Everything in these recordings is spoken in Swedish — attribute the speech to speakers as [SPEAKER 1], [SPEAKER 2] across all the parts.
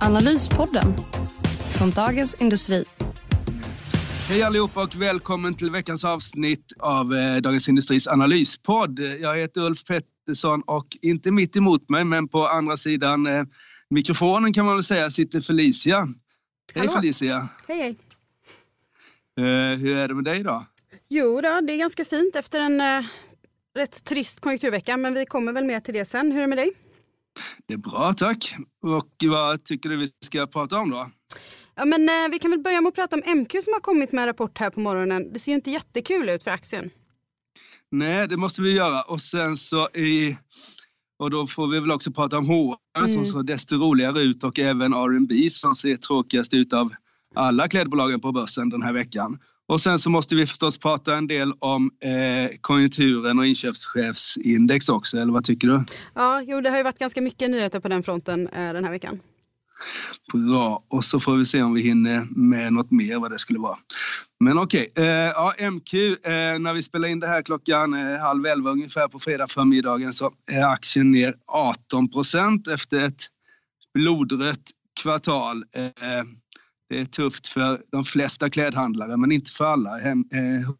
[SPEAKER 1] Analyspodden från Dagens Industri.
[SPEAKER 2] Hej allihopa och välkommen till veckans avsnitt av eh, Dagens Industris analyspodd. Jag heter Ulf Pettersson och inte mitt emot mig men på andra sidan eh, mikrofonen kan man väl säga sitter Felicia. Hej
[SPEAKER 3] Hallå.
[SPEAKER 2] Felicia!
[SPEAKER 3] Hej hej.
[SPEAKER 2] Eh, hur är det med dig då?
[SPEAKER 3] Jo då, det är ganska fint efter en rätt trist konjunkturvecka men vi kommer väl mer till det sen. Hur är det med dig?
[SPEAKER 2] Det är bra tack. Och vad tycker du vi ska prata om då?
[SPEAKER 3] Ja, men, eh, vi kan väl börja med att prata om MQ som har kommit med en rapport här på morgonen. Det ser ju inte jättekul ut för aktien.
[SPEAKER 2] Nej, det måste vi göra. Och sen så i... Och då får vi väl också prata om H&M som
[SPEAKER 3] Mm.
[SPEAKER 2] ser desto roligare ut och även R&B som ser tråkigast ut av alla klädbolagen på börsen den här veckan. Och sen så måste vi förstås prata en del om eh, konjunkturen och inköpschefsindex också, eller vad tycker du?
[SPEAKER 3] Ja, jo, det har ju varit ganska mycket nyheter på den fronten eh, den här veckan.
[SPEAKER 2] Bra, och så får vi se om vi hinner med något mer vad det skulle vara. Men okej, eh, ja, MQ, eh, när vi spelar in det här klockan eh, halv elva ungefär på fredag förmiddagen så är aktien ner 18 procent efter ett blodrött kvartal. Det är tufft för de flesta klädhandlare men inte för alla. Eh,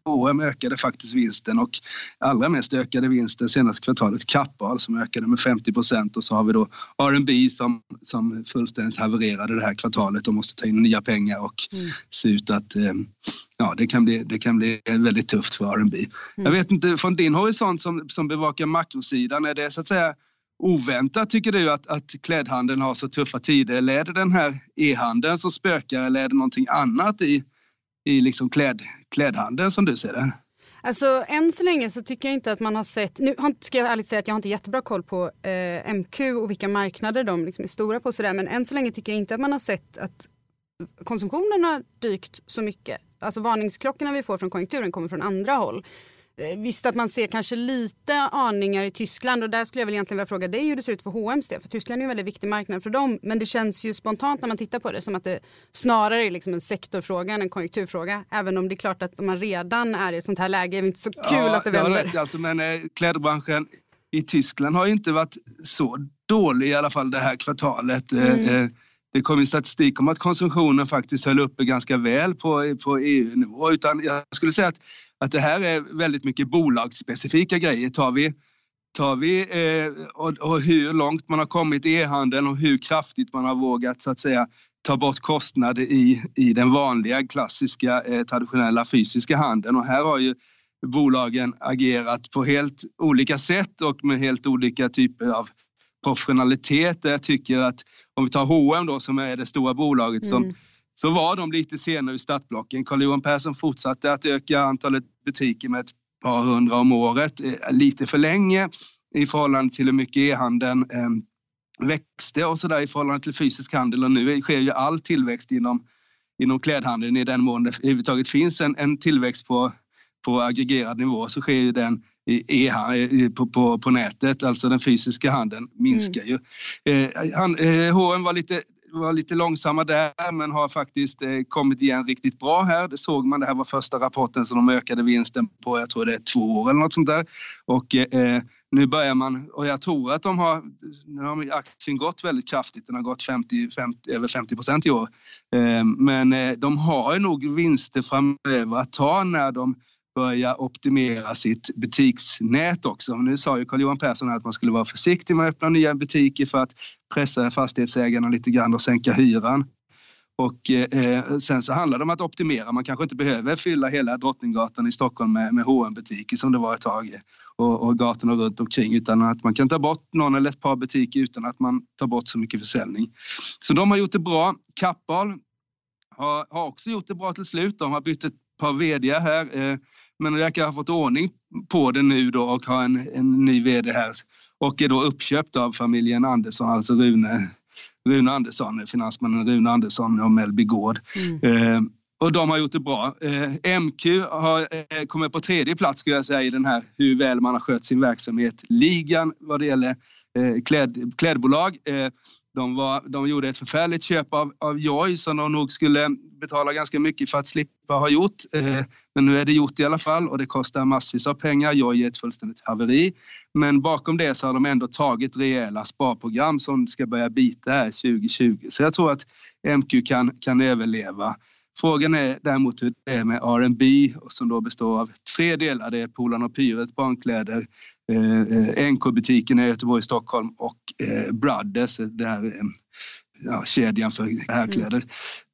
[SPEAKER 2] H&M ökade faktiskt vinsten och allra mest ökade vinsten senaste kvartalet Kappahl som ökade med 50 procent och så har vi då R&B som, som fullständigt havererade det här kvartalet och måste ta in nya pengar och
[SPEAKER 3] Mm.
[SPEAKER 2] se ut att eh, ja, det, kan bli, det kan bli väldigt tufft för R&B. Jag vet inte, från din horisont som, som bevakar makrosidan, är det så att säga oväntat tycker du att, att klädhandeln har så tuffa tider? Eller är det den här e-handeln som spökar eller är det någonting annat i, i liksom kläd, klädhandeln som du ser det?
[SPEAKER 3] Alltså än så länge så tycker jag inte att man har sett, nu ska jag ärligt säga att jag har inte jättebra koll på eh, MQ och vilka marknader de liksom är stora på sådär men än så länge tycker jag inte att man har sett att konsumtionen har dykt så mycket. Alltså varningsklockorna vi får från konjunkturen kommer från andra håll. Eh, Visst att man ser kanske lite aningar i Tyskland och där skulle jag väl egentligen vilja fråga dig hur det ser ut för H&M's del. För Tyskland är en väldigt viktig marknad för dem. Men det känns ju spontant när man tittar på det som att det snarare är liksom en sektorfråga än en konjunkturfråga. Även om det är klart att om man redan är i ett sånt här läge är det inte så kul att det vänder.
[SPEAKER 2] rätt, alltså, men eh, klädbranschen i Tyskland har ju inte varit så dålig i alla fall det här kvartalet. Eh,
[SPEAKER 3] Mm.
[SPEAKER 2] eh, Det kom ju statistik om att konsumtionen faktiskt höll uppe ganska väl på, på EU-nivå. Utan jag skulle säga att, att det här är väldigt mycket bolagsspecifika grejer. Tar vi, tar vi eh, och, och hur långt man har kommit i e-handeln och hur kraftigt man har vågat så att säga ta bort kostnader i, i den vanliga klassiska eh, traditionella fysiska handeln. Och här har ju bolagen agerat på helt olika sätt och med helt olika typer av professionalitet. Jag tycker att om vi tar H&M då som är det stora bolaget som
[SPEAKER 3] mm
[SPEAKER 2] så var de lite senare i startblocken. Carl-Johan Persson fortsatte att öka antalet butiker med ett par hundra om året, eh, lite för länge i förhållande till hur mycket e-handeln eh, växte och sådär i förhållande till fysisk handel. Och nu sker ju all tillväxt inom, inom klädhandeln. I den mån det överhuvudtaget finns en, en tillväxt på, på aggregerad nivå så sker ju den i, i, på, på, på nätet, alltså den fysiska handeln minskar ju. Eh, han, eh, H&M var lite var lite långsamma där men har faktiskt eh, kommit igen riktigt bra här. Det såg man, det här var första rapporten som de ökade vinsten på, jag tror det är två år eller något sånt där. Och eh, nu börjar man, och jag tror att de har, nu har aktien gått väldigt kraftigt, den har gått 50, 50, över 50 procent i år. Eh, men eh, de har ju nog vinster framöver att ta när de börja optimera sitt butiksnät också. Nu sa ju Carl-Johan Persson att man skulle vara försiktig med att öppna nya butiker för att pressa fastighetsägarna lite grann och sänka hyran. Och eh, sen så handlar det om att optimera. Man kanske inte behöver fylla hela Drottninggatan i Stockholm med, med hm butiker som det var ett tag och, och gatorna runt omkring utan att man kan ta bort någon eller ett par butiker utan att man tar bort så mycket försäljning. Så de har gjort det bra. Kappahl har, har också gjort det bra till slut. De har bytt ett par vd här eh, men verkar ha fått ordning på det nu då och har en, en ny vd här och är då uppköpt av familjen Andersson, alltså Rune, Rune Andersson, finansmannen Rune Andersson och Mellby Gård. Mm. och de har gjort det bra. MQ har kommit på tredje plats skulle jag säga i den här hur väl man har skött sin verksamhet. Ligan vad det gäller kläd, klädbolag. De, var, de gjorde ett förfärligt köp av, av Joy som de nog skulle betala ganska mycket för att slippa ha gjort. Eh, men nu är det gjort i alla fall och det kostar massvis av pengar. Joy är ett fullständigt haveri. Men bakom det så har de ändå tagit rejäla sparprogram som ska börja bita här 2020. Så jag tror att MQ kan, kan överleva. Frågan är däremot hur det är med R&B som då består av tre delar. Det är Polarn och Pyret, barnkläder, eh, eh NK-butiken i Göteborg, Stockholm och eh, Brothers, det här, eh, ja, kedjan för herrkläder. Mm.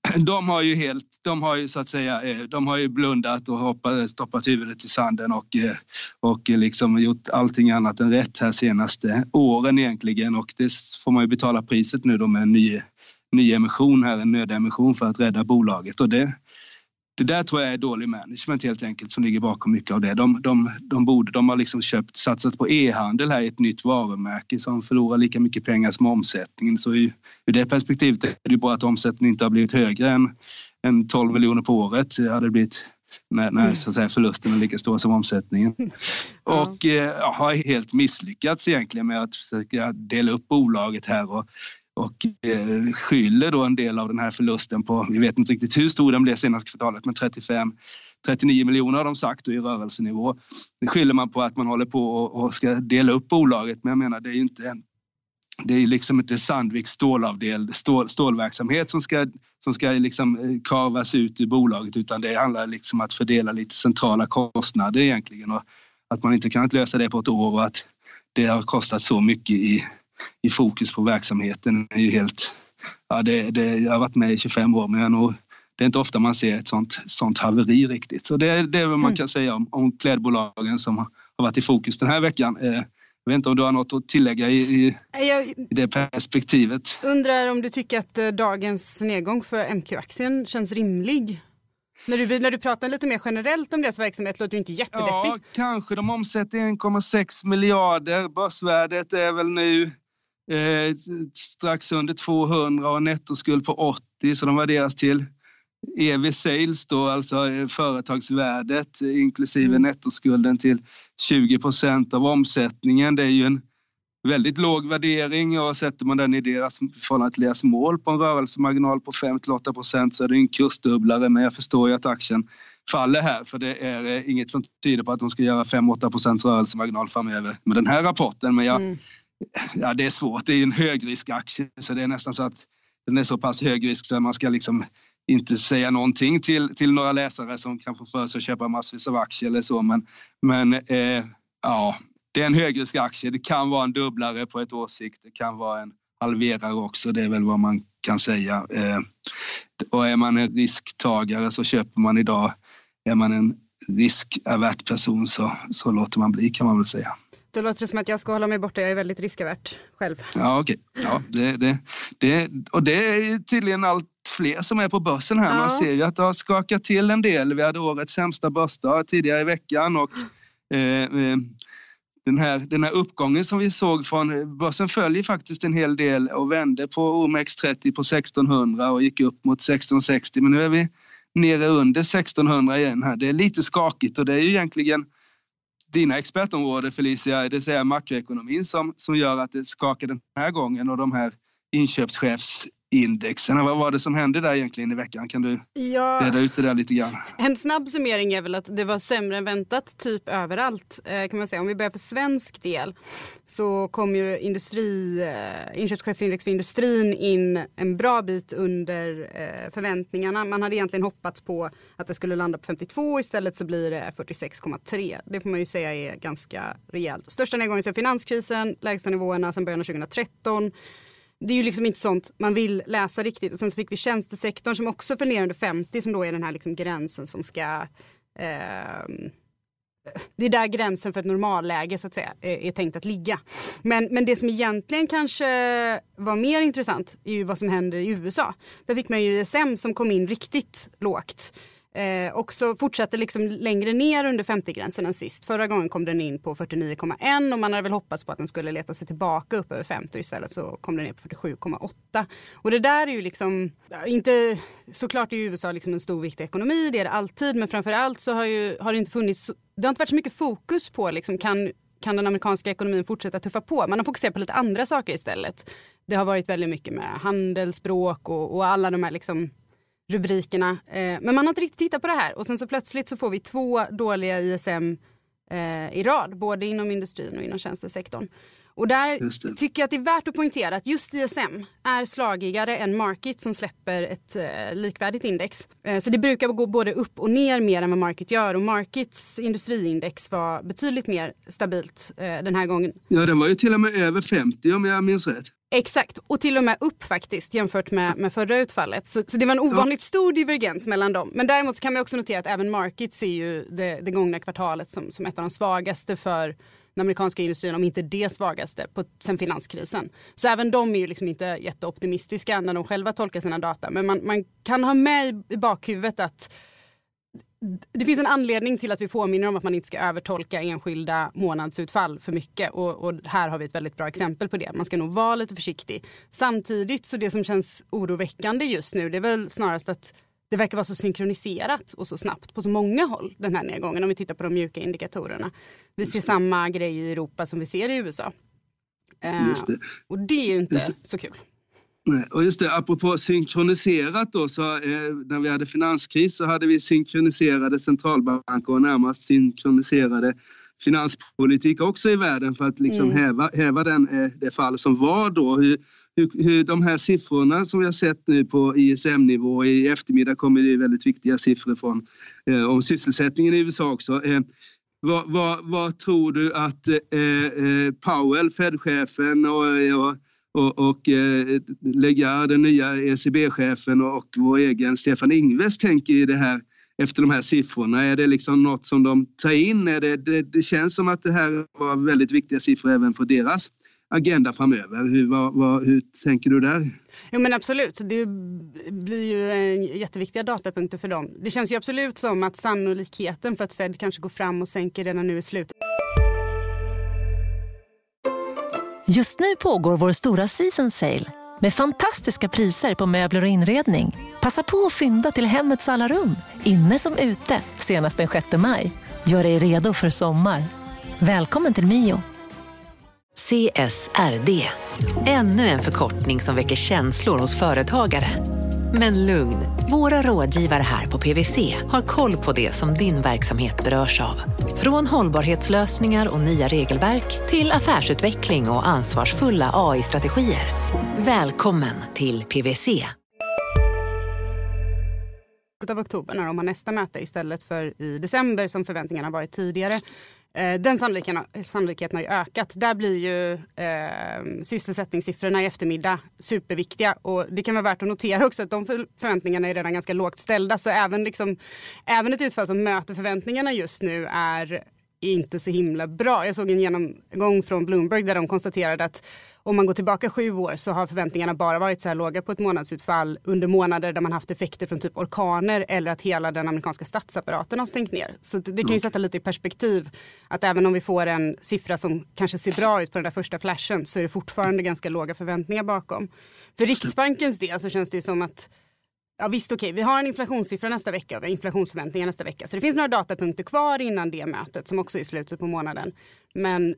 [SPEAKER 2] De har ju helt, de har ju så att säga, eh, de har ju blundat och hoppat, stoppat huvudet i sanden och, eh, och liksom gjort allting annat än rätt här senaste åren egentligen och det får man ju betala priset nu då med en ny, ny emission här, en nödemission för att rädda bolaget och det, det där tror jag är dålig management helt enkelt som ligger bakom mycket av det. De, de, de, borde, de har liksom köpt, satsat på e-handel här i ett nytt varumärke som förlorar lika mycket pengar som omsättningen. Så ur, ur det perspektivet är det bra att omsättningen inte har blivit högre än, än 12 miljoner på året. Det hade blivit när, när så att säga, förlusten är lika stor som omsättningen. Och eh, har helt misslyckats egentligen med att försöka dela upp bolaget här och och eh, skyller då en del av den här förlusten på, vi vet inte riktigt hur stor den blev senaste kvartalet, men 35 39 miljoner har de sagt i rörelsenivå. Det skyller man på att man håller på och ska dela upp bolaget, men jag menar det är ju inte det är liksom inte Sandviks stålavdel, stål, stålverksamhet som ska, som ska liksom eh, karvas ut ur bolaget utan det handlar liksom om att fördela lite centrala kostnader egentligen och att man inte kunnat lösa det på ett år och att det har kostat så mycket i, i fokus på verksamheten är ju helt... Ja, det, det, jag har varit med i 25 år men jag nog, det är inte ofta man ser ett sånt, sånt haveri riktigt. Så det, det är vad man mm. kan säga om, om klädbolagen som har varit i fokus den här veckan. Eh, jag vet inte om du har något att tillägga i, i, jag, i det perspektivet.
[SPEAKER 3] Undrar om du tycker att eh, dagens nedgång för MQ-aktien känns rimlig? När du, när du pratar lite mer generellt om deras verksamhet låter du inte jättedeppig.
[SPEAKER 2] Ja, kanske. De omsätter 1,6 miljarder. Börsvärdet är väl nu eh, strax under 200 och nettoskuld på 80 så de värderas till EV sales då, alltså eh, företagsvärdet inklusive mm. nettoskulden till 20 procent av omsättningen. Det är ju en väldigt låg värdering och sätter man den i deras förhållande till deras mål på en rörelsemarginal på 5-8 procent så är det en kursdubblare men jag förstår ju att aktien faller här för det är eh, inget som tyder på att de ska göra 5-8 procents rörelsemarginal framöver med den här rapporten. Men jag, mm ja, det är svårt. Det är en högriskaktie så det är nästan så att den är så pass hög risk så man ska liksom inte säga någonting till, till några läsare som kan få för sig att köpa massvis av aktier eller så. Men, men eh, ja, det är en högriskaktie. Det kan vara en dubblare på ett års sikt. Det kan vara en halverare också. Det är väl vad man kan säga. Eh, och är man en risktagare så köper man idag. Är man en riskavert person så, så låter man bli kan man väl säga.
[SPEAKER 3] Då låter det som att jag ska hålla mig borta. Jag är väldigt riskavärt själv.
[SPEAKER 2] Ja, okej. Okay. Ja, det, det, det, och det är tydligen allt fler som är på börsen här. Ja. Man ser ju att det har skakat till en del. Vi hade årets sämsta börsdag tidigare i veckan och eh, eh, den, här, den här uppgången som vi såg från börsen följer faktiskt en hel del och vände på OMX30 på 1600 och gick upp mot 1660 men nu är vi nere under 1600 igen här. Det är lite skakigt och det är ju egentligen dina expertområden Felicia, det vill säga makroekonomin som, som gör att det skakar den här gången och de här inköpschefs indexen. Vad var det som hände där egentligen i veckan? Kan du ja, reda ut det där lite grann?
[SPEAKER 3] En snabb summering är väl att det var sämre än väntat typ överallt. Eh, kan man säga. Om vi börjar för svensk del så kom ju industri, eh, inköpschefsindex för industrin in en bra bit under eh, förväntningarna. Man hade egentligen hoppats på att det skulle landa på 52 istället så blir det 46,3. Det får man ju säga är ganska rejält. Största nedgången sedan finanskrisen, lägsta nivåerna sedan början av 2013 det är ju liksom inte sånt man vill läsa riktigt. Och sen så fick vi tjänstesektorn som också föll ner under 50 som då är den här liksom gränsen som ska eh, det är där gränsen för ett normalläge så att säga är, är tänkt att ligga. Men, men det som egentligen kanske var mer intressant är ju vad som händer i USA. Där fick man ju ISM som kom in riktigt lågt. Eh, och så fortsätter liksom längre ner under 50-gränsen än sist. Förra gången kom den in på 49,1 och man hade väl hoppats på att den skulle leta sig tillbaka upp över 50 istället så kom den ner på 47,8. Och det där är ju liksom, inte, såklart är ju USA liksom en stor viktig ekonomi, det är det alltid, men framförallt så har, ju, har det inte funnits, det har inte varit så mycket fokus på liksom, kan, kan den amerikanska ekonomin fortsätta tuffa på? Man har fokuserat på lite andra saker istället. Det har varit väldigt mycket med handelsspråk och, och alla de här liksom rubrikerna. Eh, men man har inte riktigt tittat på det här och sen så plötsligt så får vi två dåliga ISM eh, i rad, både inom industrin och inom tjänstesektorn. Och där tycker jag att det är värt att poängtera att just ISM är slagigare än Market som släpper ett eh, likvärdigt index. Eh, så det brukar gå både upp och ner mer än vad Market gör och Markets industriindex var betydligt mer stabilt eh, den här gången.
[SPEAKER 2] Ja, den var ju till och med över 50 om jag minns rätt.
[SPEAKER 3] Exakt, och till och med upp faktiskt jämfört med, med förra utfallet. Så, så det var en ovanligt ja. stor divergens mellan dem. Men däremot kan man också notera att även Market ser ju det, det gångna kvartalet som, som ett av de svagaste för den amerikanska industrin, om inte det svagaste, på, sen finanskrisen. Så även de är ju liksom inte jätteoptimistiska när de själva tolkar sina data. Men man, man kan ha med i, bakhuvudet att det finns en anledning till att vi påminner om att man inte ska övertolka enskilda månadsutfall för mycket. Och, och, här har vi ett väldigt bra exempel på det. Man ska nog vara lite försiktig. Samtidigt så det som känns oroväckande just nu det är väl snarast att det verkar vara så synkroniserat och så snabbt på så många håll den här nedgången om vi tittar på de mjuka indikatorerna. Vi ser samma grej i Europa som vi ser i USA. Eh, det. Och det är ju inte så kul.
[SPEAKER 2] Nej, och just det, apropå synkroniserat då, så eh, när vi hade finanskris så hade vi synkroniserade centralbanker och närmast synkroniserade finanspolitik också i världen för att liksom mm. häva, häva den, eh, det fall som var då. Hur, hur, hur de här siffrorna som vi har sett nu på ISM-nivå, i eftermiddag kommer det väldigt viktiga siffror från, eh, om sysselsättningen i USA också. Eh, vad, vad, vad, tror du att eh, eh Powell, Fed-chefen och, och och, och eh, Legard, den nya ECB-chefen och vår egen Stefan Ingves tänker i det här efter de här siffrorna? Är det liksom något som de tar in? Är det, det, det känns som att det här var väldigt viktiga siffror även för deras agenda framöver. Hur, vad, vad, hur tänker du där?
[SPEAKER 3] Jo men absolut, det blir ju jätteviktiga datapunkter för dem. Det känns ju absolut som att sannolikheten för att Fed kanske går fram och sänker redan nu i slutet.
[SPEAKER 4] Just nu pågår vår stora season sale med fantastiska priser på möbler och inredning. Passa på att fynda till hemmets alla rum, inne som ute, senast den 6 maj. Gör dig redo för sommar. Välkommen till Mio.
[SPEAKER 5] CSRD, ännu en förkortning som väcker känslor hos företagare. Men lugn, våra rådgivare här på PWC har koll på det som din verksamhet berörs av. Från hållbarhetslösningar och nya regelverk till affärsutveckling och ansvarsfulla AI-strategier. Välkommen till PWC.
[SPEAKER 3] av oktober när de har nästa möte istället för i december som förväntningarna varit tidigare. Eh, den sannolikheten, sannolikheten har ju ökat. Där blir ju eh, sysselsättningssiffrorna i eftermiddag superviktiga. Och det kan vara värt att notera också att de förväntningarna är redan ganska lågt ställda. Så även, liksom, även ett utfall som möter förväntningarna just nu är inte så himla bra. Jag såg en genomgång från Bloomberg där de konstaterade att om man går tillbaka sju år så har förväntningarna bara varit så här låga på ett månadsutfall under månader där man haft effekter från typ orkaner eller att hela den amerikanska statsapparaten har stängt ner. Så det kan ju sätta lite i perspektiv att även om vi får en siffra som kanske ser bra ut på den där första flashen så är det fortfarande ganska låga förväntningar bakom. För Riksbankens del så känns det ju som att Ja visst okej, okay. vi har en inflationssiffra nästa vecka och vi har inflationsförväntningar nästa vecka. Så det finns några datapunkter kvar innan det mötet som också är i slutet på månaden. Men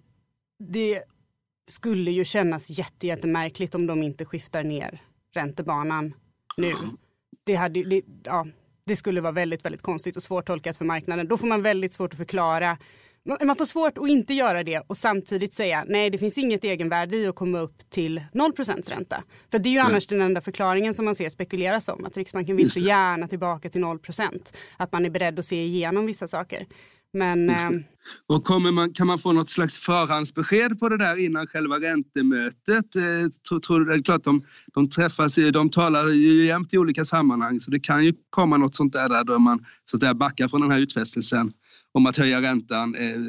[SPEAKER 3] det skulle ju kännas jättemärkligt om de inte skiftar ner räntebanan nu. Det, hade, det, ja, det skulle vara väldigt, väldigt konstigt och svårtolkat för marknaden. Då får man väldigt svårt att förklara man får svårt att inte göra det och samtidigt säga nej det finns inget egenvärde i att komma upp till 0% ränta. För det är ju mm. annars den enda förklaringen som man ser spekuleras om. Att Riksbanken vill så gärna tillbaka till 0% Att man är beredd att se igenom vissa saker. Men, eh,
[SPEAKER 2] och kommer man, kan man få något slags förhandsbesked på det där innan själva räntemötet? Eh, tror, tror, det är klart de, de träffas, de talar ju jämt i olika sammanhang så det kan ju komma något sånt där, där man så där backar från den här utfästelsen om att höja räntan eh,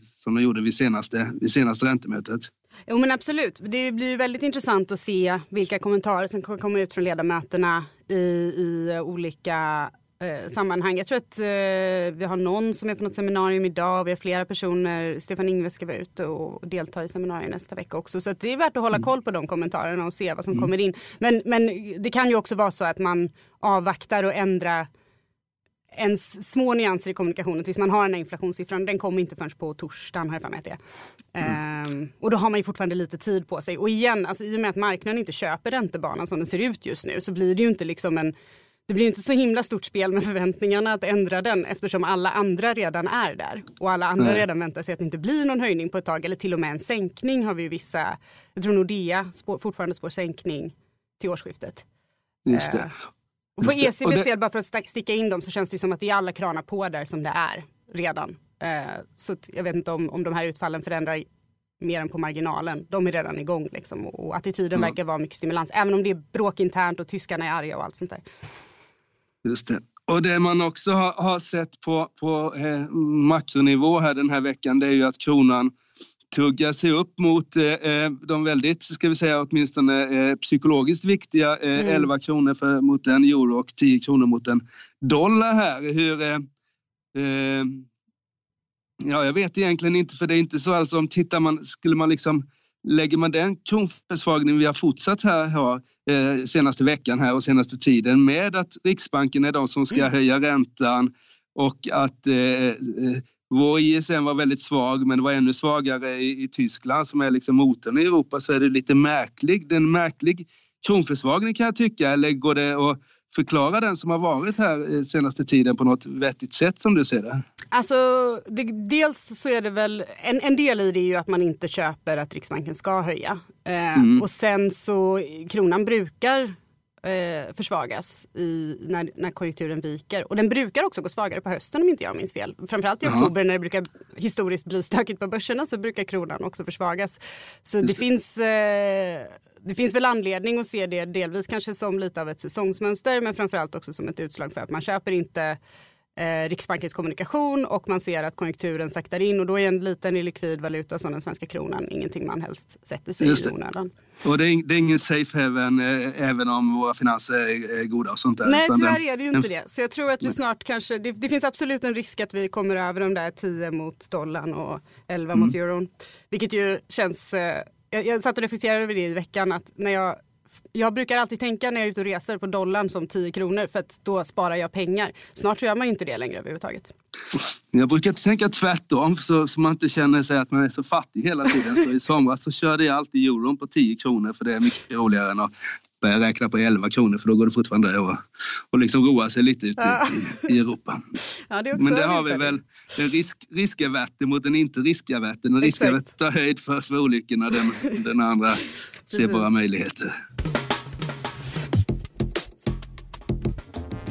[SPEAKER 2] som de gjorde vid senaste, vid senaste räntemötet.
[SPEAKER 3] Jo men absolut. Det blir väldigt intressant att se vilka kommentarer som kommer ut från ledamöterna i, i olika eh, sammanhang. Jag tror att eh, vi har någon som är på något seminarium idag. Vi har flera personer. Stefan Ingve ska vara ute och delta i seminariet nästa vecka också. Så det är värt att hålla mm. koll på de kommentarerna och se vad som mm. kommer in. Men, men det kan ju också vara så att man avvaktar och ändrar ens små nyanser i kommunikationen tills man har den här inflationssiffran. Den kommer inte förrän på torsdagen har jag för mig att det mm. um, Och då har man ju fortfarande lite tid på sig. Och igen, alltså, i och med att marknaden inte köper räntebanan som den ser ut just nu så blir det ju inte liksom en det blir inte så himla stort spel med förväntningarna att ändra den eftersom alla andra redan är där. Och alla andra Nej. redan väntar sig att det inte blir någon höjning på ett tag eller till och med en sänkning har vi ju vissa. Jag tror Nordea spår, fortfarande spår sänkning till årsskiftet.
[SPEAKER 2] Just det. Uh,
[SPEAKER 3] och för ECBs del, bara för att sticka in dem, så känns det som att det är alla kranar på där som det är redan. Uh, så jag vet inte om, om de här utfallen förändrar mer än på marginalen. De är redan igång liksom, och, och attityden mm. verkar vara mycket stimulans. Även om det är bråk internt och tyskarna är arga och allt sånt där.
[SPEAKER 2] Just det. Och det man också har, har sett på, på eh, makronivå här den här veckan det är ju att kronan tuggar sig upp mot eh, eh de väldigt, ska vi säga åtminstone eh, psykologiskt viktiga eh, mm. 11 kronor för, mot en euro och 10 kronor mot en dollar här. Hur, eh, eh, ja, jag vet egentligen inte för det är inte så alltså om tittar man, skulle man liksom Lägger man den kronförsvagning vi har fortsatt här har, eh, senaste veckan här och senaste tiden med att Riksbanken är de som ska mm. höja räntan och att eh, eh vår ISM var väldigt svag men var ännu svagare i, i, Tyskland som är liksom motorn i Europa så är det lite märklig, det är en märklig kronförsvagning kan jag tycka. Eller går det att förklara den som har varit här senaste tiden på något vettigt sätt som du ser det?
[SPEAKER 3] Alltså, det, dels så är det väl, en, en del i det är ju att man inte köper att Riksbanken ska höja. Eh, mm. Och sen så, kronan brukar eh, försvagas i, när, när konjunkturen viker. Och den brukar också gå svagare på hösten om inte jag minns fel. Framförallt i Aha. oktober när det brukar historiskt bli stökigt på börserna så brukar kronan också försvagas. Så det, det finns eh, det finns väl anledning att se det delvis kanske som lite av ett säsongsmönster men framförallt också som ett utslag för att man köper inte eh, Riksbankens kommunikation och man ser att konjunkturen saktar in och då är en liten illikvid valuta som den svenska kronan ingenting man helst sätter sig i onödan.
[SPEAKER 2] Och det är, det är ingen safe haven eh, även om våra finanser är, goda och sånt där.
[SPEAKER 3] Nej tyvärr är det ju inte det. Så jag tror att vi snart kanske, det, det, finns absolut en risk att vi kommer över de där 10 mot dollarn och 11 mm. mot euron. Vilket ju känns eh, jag, jag satt och reflekterade över det i veckan att när jag jag brukar alltid tänka när jag är ute och reser på dollarn som 10 kronor för att då sparar jag pengar. Snart så gör man ju inte det längre överhuvudtaget.
[SPEAKER 2] Jag brukar tänka tvärtom så, så man inte känner sig att man är så fattig hela tiden. Så I somras så körde jag alltid euron på 10 kronor för det är mycket roligare än att börja räkna på 11 kronor för då går det fortfarande att och liksom roa sig lite ute ja. i, i, Europa.
[SPEAKER 3] Ja, det
[SPEAKER 2] Men det har vi väl den risk, riskaverten mot den inte riskaverten. Den riskaverten tar höjd för, för olyckorna, den, den andra ser bara möjligheter.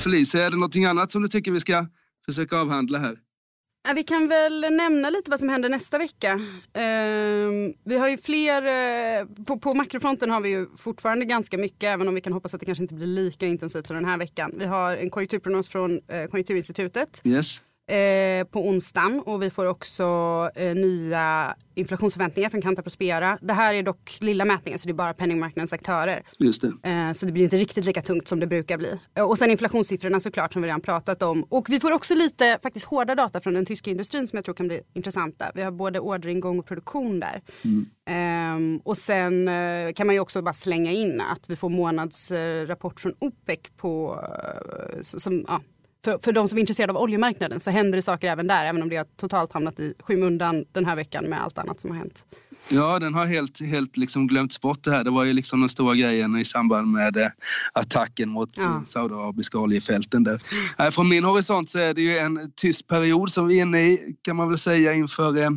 [SPEAKER 2] Felicia, är det någonting annat som du tycker vi ska försöka avhandla här?
[SPEAKER 3] Vi kan väl nämna lite vad som händer nästa vecka. Uh, vi har ju fler, uh, på, på makrofronten har vi ju fortfarande ganska mycket även om vi kan hoppas att det kanske inte blir lika intensivt som den här veckan. Vi har en konjunkturprognos från uh, Konjunkturinstitutet.
[SPEAKER 2] Yes.
[SPEAKER 3] Eh, på onsdagen och vi får också eh, nya inflationsförväntningar från Kantar Prospera. Det här är dock lilla mätningen så det är bara penningmarknadens aktörer.
[SPEAKER 2] Just det.
[SPEAKER 3] Eh, så det blir inte riktigt lika tungt som det brukar bli. Eh, och sen inflationssiffrorna såklart som vi redan pratat om. Och vi får också lite faktiskt hårda data från den tyska industrin som jag tror kan bli intressanta. Vi har både orderingång och produktion där. Mm. Ehm, och sen eh, kan man ju också bara slänga in att vi får månadsrapport från OPEC på som, ja, för, för de som är intresserade av oljemarknaden så händer det saker även där, även om det har totalt hamnat i skymundan den här veckan med allt annat som har hänt.
[SPEAKER 2] Ja, den har helt, helt liksom glömts bort det här. Det var ju liksom den stora grejen i samband med eh, attacken mot ja. saudiarabiska oljefälten. Där. Mm. Från min horisont så är det ju en tyst period som vi är inne i kan man väl säga inför eh,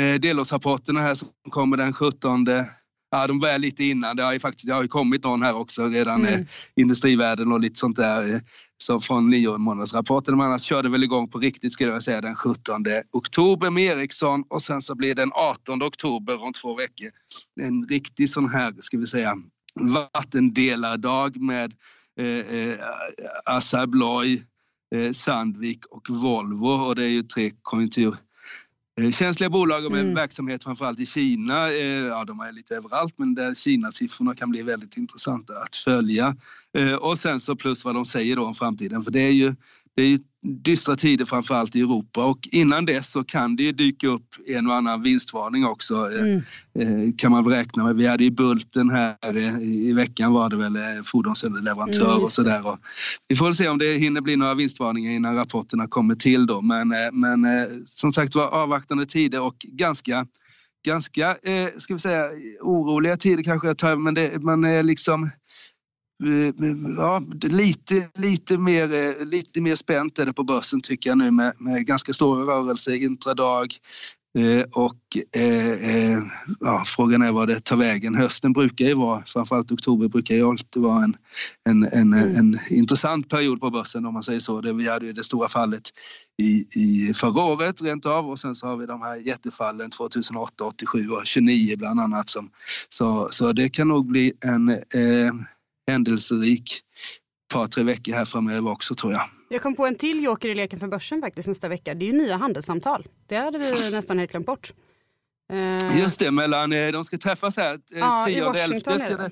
[SPEAKER 2] eh delårsrapporterna här som kommer den 17 Ja, de börjar lite innan. Det har ju faktiskt det har ju kommit någon här också redan, mm. eh, Industrivärden och lite sånt där. Eh, så från nio. Men annars körde väl igång på riktigt skulle jag säga den 17 oktober med Ericsson och sen så blir det den 18 oktober om två veckor. En riktig sån här, ska vi säga, vattendelardag med eh, eh, Assa Abloy, eh, Sandvik och Volvo och det är ju tre konjunktur känsliga bolag med mm. verksamhet framförallt i Kina, eh, ja de är lite överallt men där Kina-siffrorna kan bli väldigt intressanta att följa. Eh, och sen så plus vad de säger då om framtiden för det är ju det är dystra tider framförallt i Europa och innan dess så kan det ju dyka upp en och annan vinstvarning också mm. eh, kan man räkna med. Vi hade ju Bulten här eh, i veckan var det väl, eh, fordonsleverantör mm. och sådär. Vi får väl se om det hinner bli några vinstvarningar innan rapporterna kommer till då men, eh, men eh, som sagt var avvaktande tider och ganska ganska, eh, ska vi säga, oroliga tider kanske, men det, man är liksom ja, lite, lite, mer, eh, lite mer spänt är det på börsen tycker jag nu med, med ganska stora rörelser intradag. Eh, och eh, eh, ja, frågan är vad det tar vägen. Hösten brukar ju vara, framförallt oktober brukar ju alltid vara en, en, en, mm. en intressant period på börsen om man säger så. Det, vi hade ju det stora fallet i, i förra året rent av och sen så har vi de här jättefallen 2008, 87 och 29 bland annat. Som, så, så det kan nog bli en eh, händelserik par, tre veckor här framöver också tror jag.
[SPEAKER 3] Jag kom på en till joker i leken för börsen faktiskt nästa vecka. Det är ju nya handelssamtal. Det hade vi nästan helt glömt bort.
[SPEAKER 2] Uh... Just det, mellan, eh, de ska träffas här
[SPEAKER 3] eh, ja, 10 och 11. Ska det...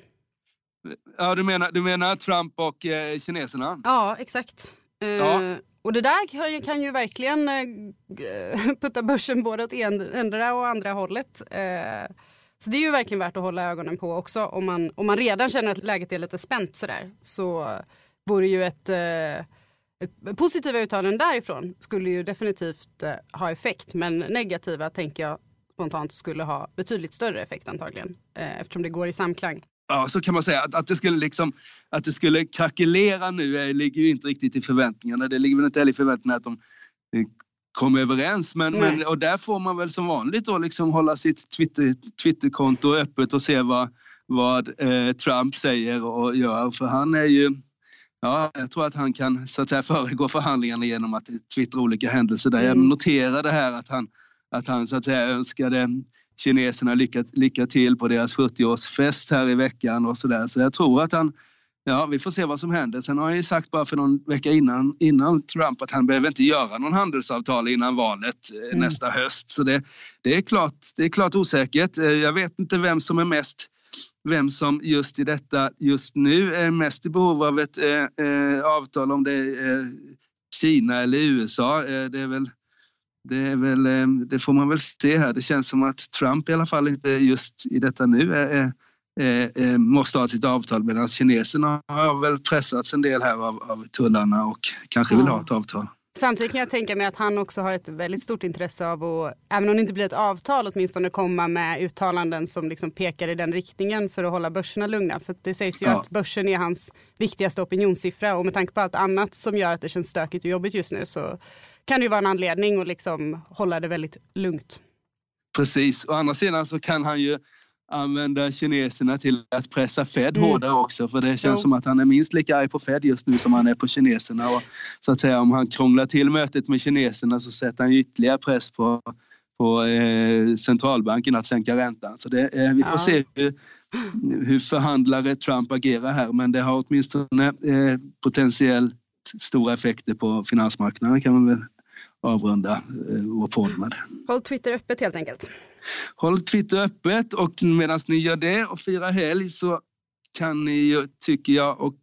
[SPEAKER 2] Ja, du menar, du menar Trump och eh, kineserna?
[SPEAKER 3] Ja, exakt. Uh, ja. Och det där kan ju verkligen putta börsen både åt ena och andra hållet. Uh, så det är ju verkligen värt att hålla ögonen på också. Om man, om man redan känner att läget är lite spänt sådär så vore ju ett, eh, ett positiva uttalanden därifrån skulle ju definitivt eh, ha effekt. Men negativa tänker jag spontant skulle ha betydligt större effekt antagligen. Eh, eftersom det går i samklang.
[SPEAKER 2] Ja, så kan man säga. Att, att, det, skulle liksom, att det skulle krackelera nu ligger ju inte riktigt i förväntningarna. Det ligger väl inte heller i förväntningarna att de kom överens. Men, men, och där får man väl som vanligt då liksom hålla sitt Twitter, Twitterkonto öppet och se vad, vad eh, Trump säger och gör. För han är ju, ja, jag tror att han kan så att säga föregå förhandlingarna genom att twittra olika händelser där. Mm. Jag noterade här att han, att han så att säga önskade kineserna lycka, lycka till på deras 70-årsfest här i veckan och så där. Så jag tror att han Ja, vi får se vad som händer. Sen har han ju sagt bara för någon vecka innan, innan Trump att han behöver inte göra någon handelsavtal innan valet eh, mm. nästa höst. Så det, det, är klart, det är klart osäkert. Eh, jag vet inte vem som är mest vem som just i detta just nu är mest i behov av ett eh, eh avtal, om det är Kina eller USA. Det är väl det, är väl, det får man väl se här. Det känns som att Trump i alla fall inte just i detta nu är, Eh, eh, måste ha sitt avtal medan kineserna har väl pressats en del här av, av tullarna och kanske vill ha ett avtal.
[SPEAKER 3] Samtidigt kan jag tänka mig att han också har ett väldigt stort intresse av att, även om det inte blir ett avtal, åtminstone komma med uttalanden som liksom pekar i den riktningen för att hålla börserna lugna. För det sägs ju ja. att börsen är hans viktigaste opinionssiffra och med tanke på allt annat som gör att det känns stökigt och jobbigt just nu så kan det ju vara en anledning att liksom hålla det väldigt lugnt.
[SPEAKER 2] Precis, å andra sidan så kan han ju använda kineserna till att pressa Fed mm. hårdare också för det känns jo. som att han är minst lika arg på Fed just nu som han är på kineserna och så att säga om han krånglar till mötet med kineserna så sätter han ytterligare press på, på eh, centralbanken att sänka räntan. Så det, eh, vi får ja. se hur, hur förhandlare Trump agerar här men det har åtminstone eh, potentiellt stora effekter på finansmarknaden kan man väl avrunda eh, vår podd med.
[SPEAKER 3] Håll Twitter öppet helt enkelt.
[SPEAKER 2] Håll Twitter öppet och medan ni gör det och firar helg så kan ni, tycker jag, och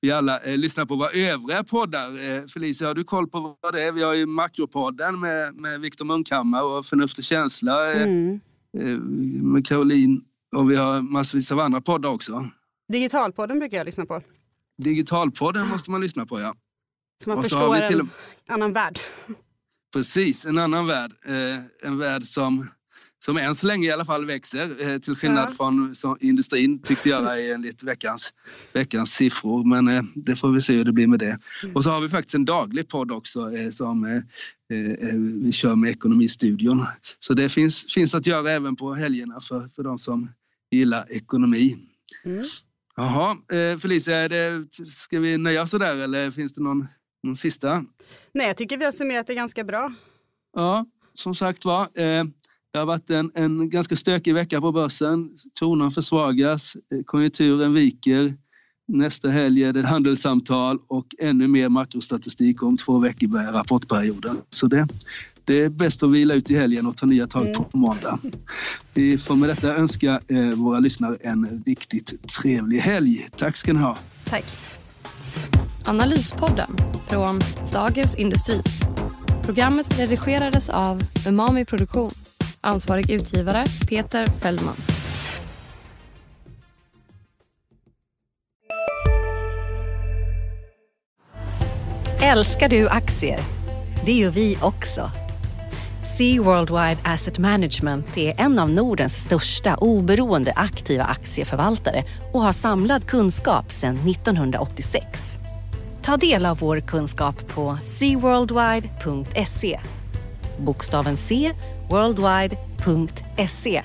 [SPEAKER 2] vi alla eh, lyssna på våra övriga poddar. Eh, Felicia, har du koll på vad det är? Vi har ju Makropodden med, med Viktor Munkhammar och Förnuft och känsla eh, mm. eh, med Caroline och vi har massvis av andra poddar också.
[SPEAKER 3] Digitalpodden brukar jag lyssna på.
[SPEAKER 2] Digitalpodden måste man lyssna på, ja.
[SPEAKER 3] Så man och förstår en annan värld.
[SPEAKER 2] Precis, en annan värld. Eh, en värld som, som än så länge i alla fall växer eh, till skillnad ja. från som industrin tycks göra enligt veckans, veckans siffror. Men eh, det får vi se hur det blir med det. Mm. Och så har vi faktiskt en daglig podd också som vi kör med Ekonomistudion. Så det finns, finns att göra även på helgerna för, för de som gillar ekonomi. Mm. Jaha, Felicia, det, ska vi nöja oss där eller finns det någon någon sista?
[SPEAKER 3] Nej, jag tycker vi har summerat det ganska bra.
[SPEAKER 2] Ja, som sagt var. Eh, det har varit en, en ganska stökig vecka på börsen. Kronan försvagas, eh, konjunkturen viker. Nästa helg är det handelssamtal och ännu mer makrostatistik. Om två veckor börjar rapportperioden. Så det, det är bäst att vila ut i helgen och ta nya tag på mm. måndag. Vi får med detta önska eh, våra lyssnare en riktigt trevlig helg. Tack ska ni ha.
[SPEAKER 3] Tack.
[SPEAKER 1] Analyspodden från Dagens Industri. Programmet redigerades av Umami Produktion. Ansvarig utgivare Peter Fellman.
[SPEAKER 5] Älskar du aktier? Det gör vi också. Sea Worldwide Asset Management är en av Nordens största oberoende aktiva aktieförvaltare och har samlad kunskap sedan 1986. Ta del av vår kunskap på seaworldwide.se. Bokstaven C, worldwide.se